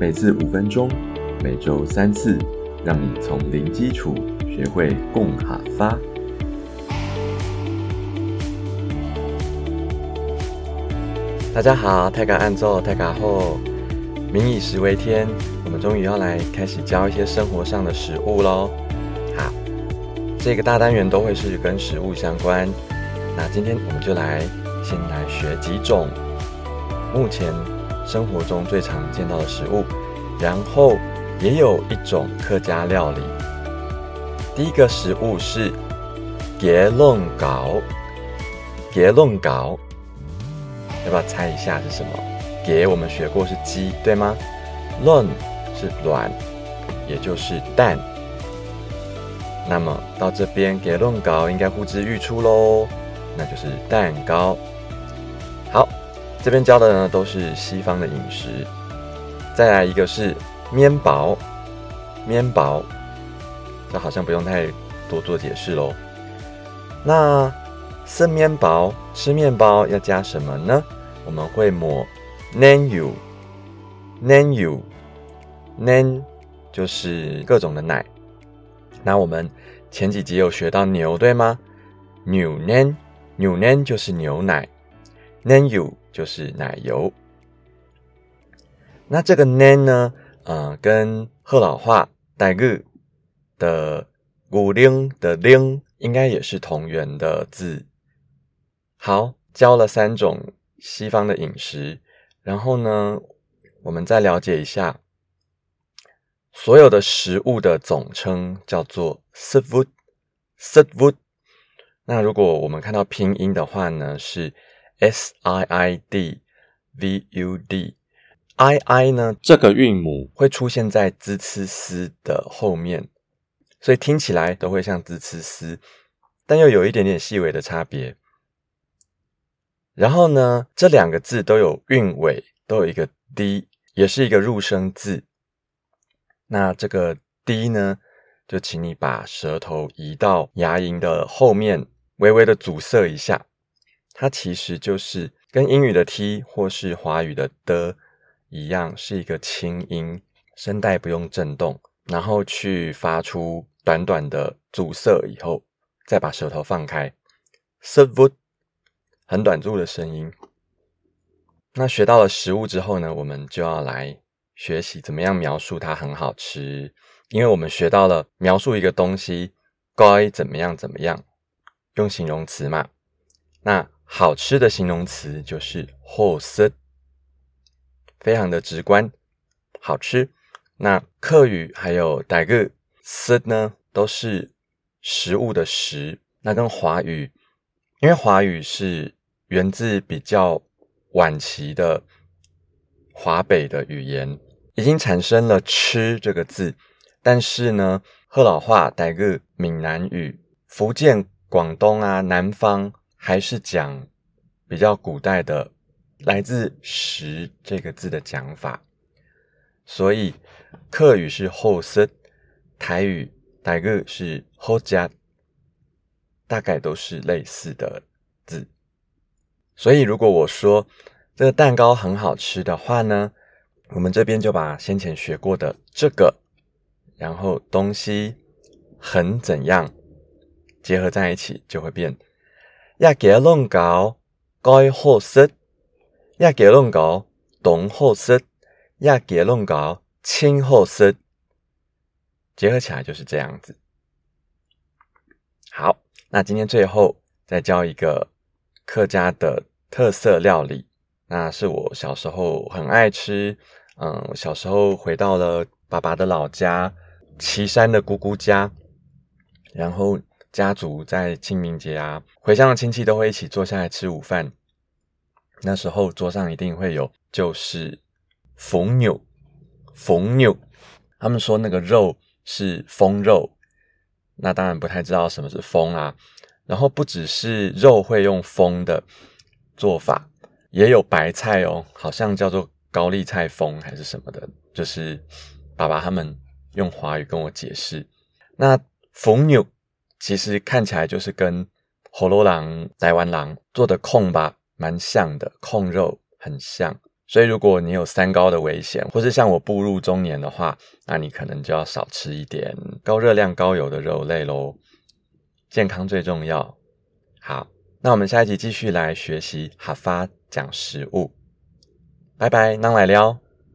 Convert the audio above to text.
每次五分钟，每周三次，让你从零基础学会共哈发。大家好，泰嘎按奏，泰嘎后，民以食为天，我们终于要来开始教一些生活上的食物喽。好，这个大单元都会是跟食物相关。那今天我们就来先来学几种目前生活中最常见到的食物，然后也有一种客家料理。第一个食物是结弄糕，结弄糕。要不要猜一下是什么？给我们学过是鸡，对吗？卵是卵，也就是蛋。那么到这边给卵糕应该呼之欲出喽，那就是蛋糕。好，这边教的呢都是西方的饮食。再来一个是面包，面包，这好像不用太多做解释喽。那吃面包，吃面包要加什么呢？我们会抹 nan you，nan you，nan 就是各种的奶。那我们前几集有学到牛，对吗？牛 nan，牛 nan 就是牛奶，nan you 就是奶油。那这个 nan 呢，呃，跟贺老话带个的五零的灵应该也是同源的字。好，教了三种西方的饮食，然后呢，我们再了解一下所有的食物的总称叫做 “food”，food。那如果我们看到拼音的话呢，是 s i i d v u d，i i 呢这个韵母会出现在 z c s 的后面，所以听起来都会像 z c s，但又有一点点细微的差别。然后呢，这两个字都有韵尾，都有一个 d，也是一个入声字。那这个 d 呢，就请你把舌头移到牙龈的后面，微微的阻塞一下。它其实就是跟英语的 t 或是华语的的一样，是一个清音，声带不用震动，然后去发出短短的阻塞以后，再把舌头放开。s v o 很短促的声音。那学到了食物之后呢，我们就要来学习怎么样描述它很好吃。因为我们学到了描述一个东西该怎么样怎么样，用形容词嘛。那好吃的形容词就是好吃，非常的直观，好吃。那客语还有傣个吃呢，都是食物的食。那跟华语，因为华语是。源自比较晚期的华北的语言，已经产生了“吃”这个字。但是呢，贺老话、傣个、闽南语、福建、广东啊，南方还是讲比较古代的来自“食”这个字的讲法。所以客语是后色，台语台语是后加，大概都是类似的字。所以，如果我说这个蛋糕很好吃的话呢，我们这边就把先前学过的这个，然后东西很怎样结合在一起，就会变亚给弄糕该好食，亚给弄糕懂好食，亚给弄糕清好食，结合起来就是这样子。好，那今天最后再教一个客家的。特色料理，那是我小时候很爱吃。嗯，小时候回到了爸爸的老家岐山的姑姑家，然后家族在清明节啊，回乡的亲戚都会一起坐下来吃午饭。那时候桌上一定会有，就是凤牛，凤牛。他们说那个肉是风肉，那当然不太知道什么是风啊。然后不只是肉会用风的。做法也有白菜哦，好像叫做高丽菜风还是什么的，就是爸爸他们用华语跟我解释。那冯牛其实看起来就是跟火罗狼、台湾狼做的控吧蛮像的，控肉很像，所以如果你有三高的危险，或是像我步入中年的话，那你可能就要少吃一点高热量、高油的肉类喽。健康最重要。好，那我们下一集继续来学习哈发讲食物。拜拜，那来聊。